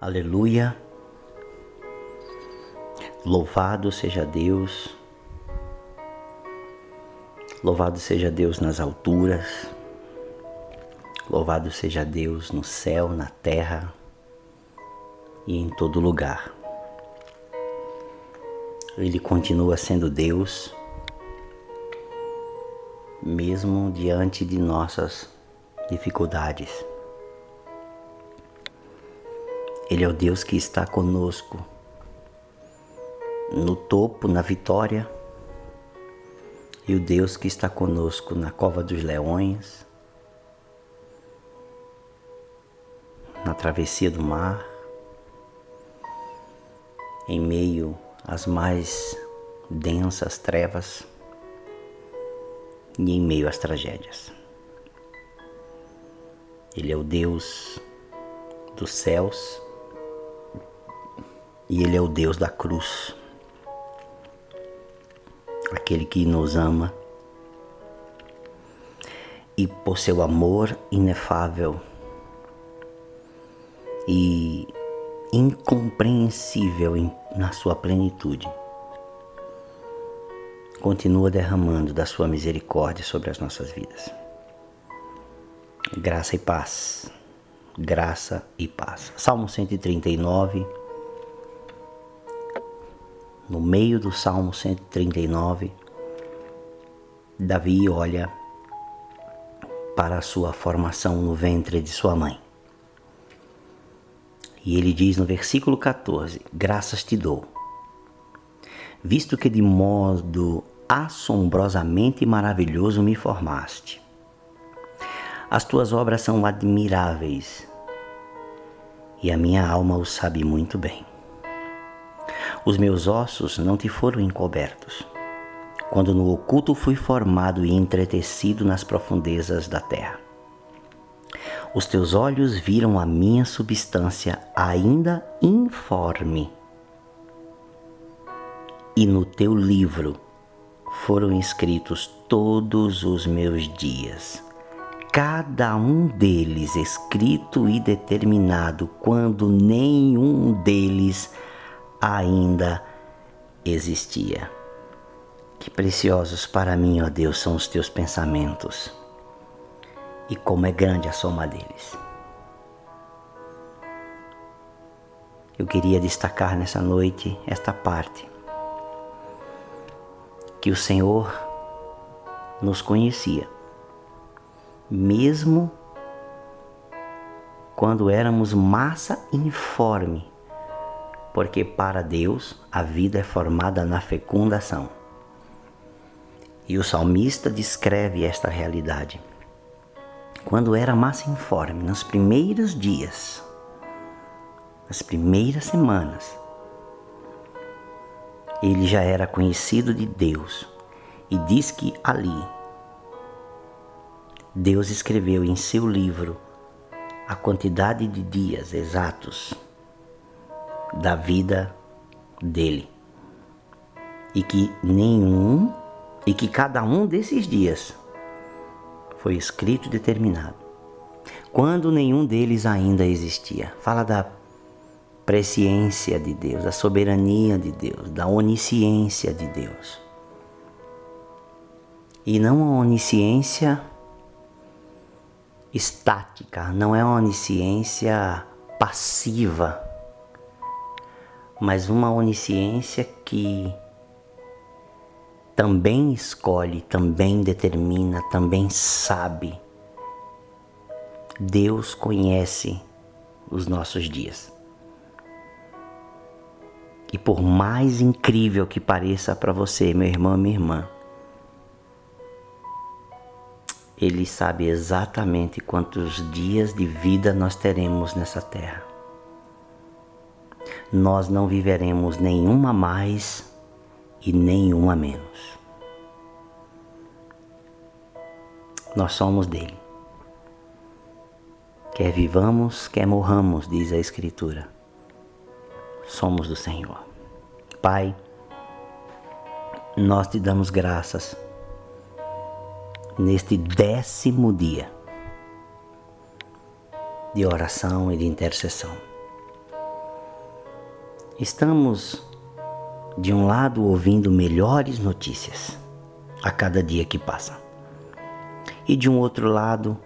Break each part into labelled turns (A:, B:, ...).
A: Aleluia. Louvado seja Deus. Louvado seja Deus nas alturas. Louvado seja Deus no céu, na terra e em todo lugar. Ele continua sendo Deus, mesmo diante de nossas dificuldades. Ele é o Deus que está conosco. No topo, na vitória, e o Deus que está conosco na cova dos leões, na travessia do mar, em meio às mais densas trevas. E em meio às tragédias. Ele é o Deus dos céus e Ele é o Deus da cruz, aquele que nos ama e por seu amor inefável e incompreensível na sua plenitude, continua derramando da sua misericórdia sobre as nossas vidas. Graça e paz, graça e paz. Salmo 139 no meio do Salmo 139, Davi olha para a sua formação no ventre de sua mãe. E ele diz no versículo 14: Graças te dou, visto que de modo assombrosamente maravilhoso me formaste. As tuas obras são admiráveis e a minha alma o sabe muito bem. Os meus ossos não te foram encobertos, quando no oculto fui formado e entretecido nas profundezas da terra. Os teus olhos viram a minha substância ainda informe, e no teu livro foram escritos todos os meus dias, cada um deles escrito e determinado, quando nenhum deles ainda existia. Que preciosos para mim, ó Deus, são os teus pensamentos e como é grande a soma deles. Eu queria destacar nessa noite esta parte, que o Senhor nos conhecia, mesmo quando éramos massa informe porque para Deus a vida é formada na fecundação. E o salmista descreve esta realidade. Quando era massa informe, nos primeiros dias, nas primeiras semanas, ele já era conhecido de Deus e diz que ali Deus escreveu em seu livro a quantidade de dias exatos da vida dele. E que nenhum, e que cada um desses dias foi escrito e determinado, quando nenhum deles ainda existia. Fala da presciência de Deus, da soberania de Deus, da onisciência de Deus. E não a onisciência estática, não é a onisciência passiva mas uma onisciência que também escolhe, também determina, também sabe. Deus conhece os nossos dias. E por mais incrível que pareça para você, meu irmão minha irmã, Ele sabe exatamente quantos dias de vida nós teremos nessa terra nós não viveremos nenhuma mais e nenhuma menos. Nós somos dele. Quer vivamos, quer morramos, diz a Escritura. Somos do Senhor. Pai, nós te damos graças neste décimo dia de oração e de intercessão Estamos, de um lado, ouvindo melhores notícias a cada dia que passa, e de um outro lado,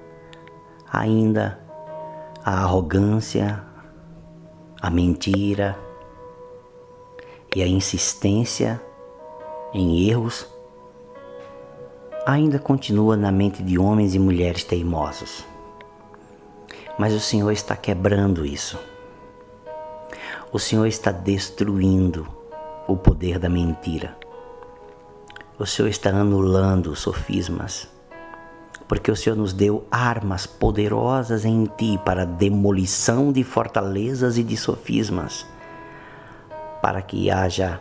A: ainda a arrogância, a mentira e a insistência em erros ainda continua na mente de homens e mulheres teimosos. Mas o Senhor está quebrando isso. O Senhor está destruindo o poder da mentira. O Senhor está anulando os sofismas. Porque o Senhor nos deu armas poderosas em ti para demolição de fortalezas e de sofismas, para que haja,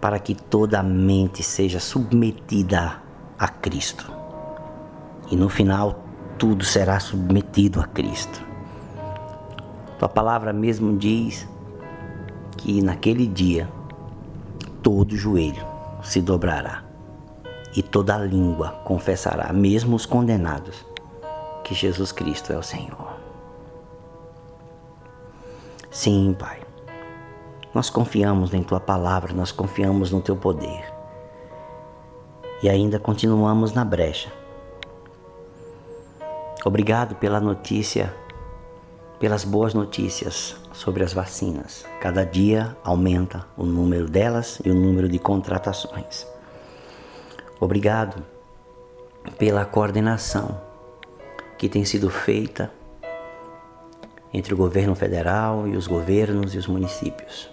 A: para que toda a mente seja submetida a Cristo. E no final tudo será submetido a Cristo. Tua palavra mesmo diz que naquele dia todo joelho se dobrará e toda língua confessará, mesmo os condenados, que Jesus Cristo é o Senhor. Sim, Pai, nós confiamos em Tua palavra, nós confiamos no Teu poder e ainda continuamos na brecha. Obrigado pela notícia, pelas boas notícias sobre as vacinas. Cada dia aumenta o número delas e o número de contratações. Obrigado pela coordenação que tem sido feita entre o governo federal e os governos e os municípios.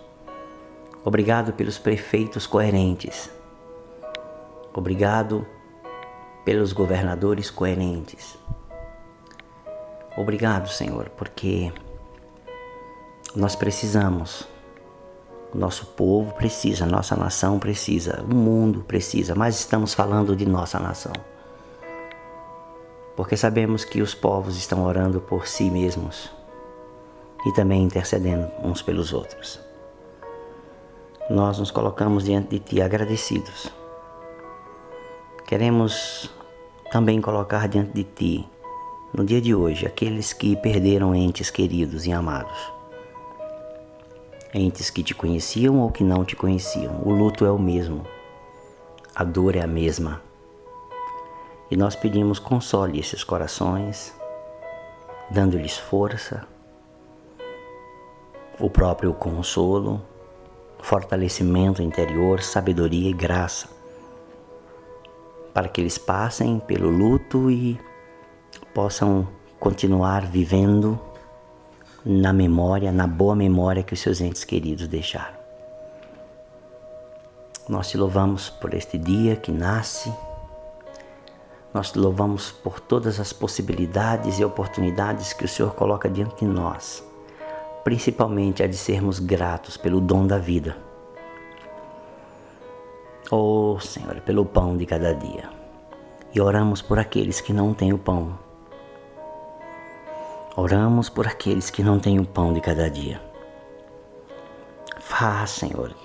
A: Obrigado pelos prefeitos coerentes Obrigado pelos governadores coerentes. Obrigado, Senhor, porque nós precisamos, o nosso povo precisa, nossa nação precisa, o mundo precisa, mas estamos falando de nossa nação. Porque sabemos que os povos estão orando por si mesmos e também intercedendo uns pelos outros. Nós nos colocamos diante de Ti agradecidos Queremos também colocar diante de Ti, no dia de hoje, aqueles que perderam entes queridos e amados. Entes que te conheciam ou que não te conheciam. O luto é o mesmo, a dor é a mesma. E nós pedimos console esses corações, dando-lhes força, o próprio consolo, fortalecimento interior, sabedoria e graça para que eles passem pelo luto e possam continuar vivendo na memória, na boa memória que os seus entes queridos deixaram. Nós te louvamos por este dia que nasce. Nós te louvamos por todas as possibilidades e oportunidades que o Senhor coloca diante de nós, principalmente a de sermos gratos pelo dom da vida Oh Senhor, pelo pão de cada dia. E oramos por aqueles que não têm o pão. Oramos por aqueles que não têm o pão de cada dia. Faz, Senhor,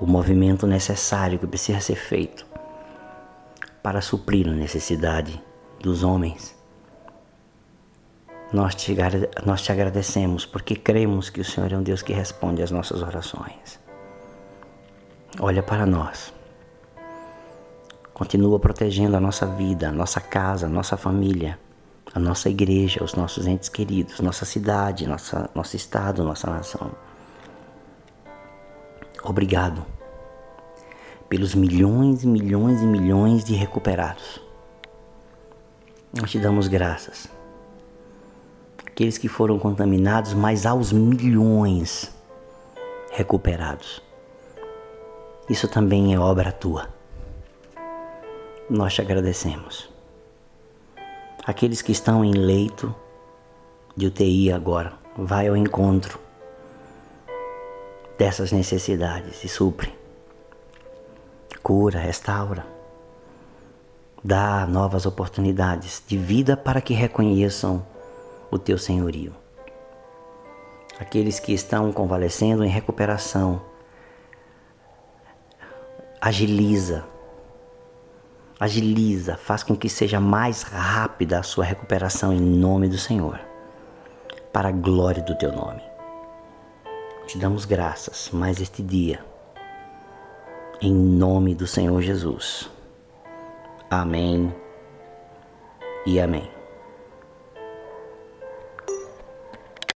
A: o movimento necessário que precisa ser feito para suprir a necessidade dos homens. Nós te, nós te agradecemos porque cremos que o Senhor é um Deus que responde às nossas orações olha para nós. Continua protegendo a nossa vida, a nossa casa, a nossa família, a nossa igreja, os nossos entes queridos, nossa cidade, nossa, nosso estado, nossa nação. Obrigado pelos milhões e milhões e milhões de recuperados. Nós te damos graças. Aqueles que foram contaminados, mas aos milhões recuperados isso também é obra tua. Nós te agradecemos. Aqueles que estão em leito de UTI agora, vai ao encontro dessas necessidades e supre. Cura, restaura. Dá novas oportunidades de vida para que reconheçam o teu senhorio. Aqueles que estão convalescendo em recuperação, agiliza agiliza, faz com que seja mais rápida a sua recuperação em nome do Senhor, para a glória do teu nome. Te damos graças mais este dia, em nome do Senhor Jesus. Amém e amém.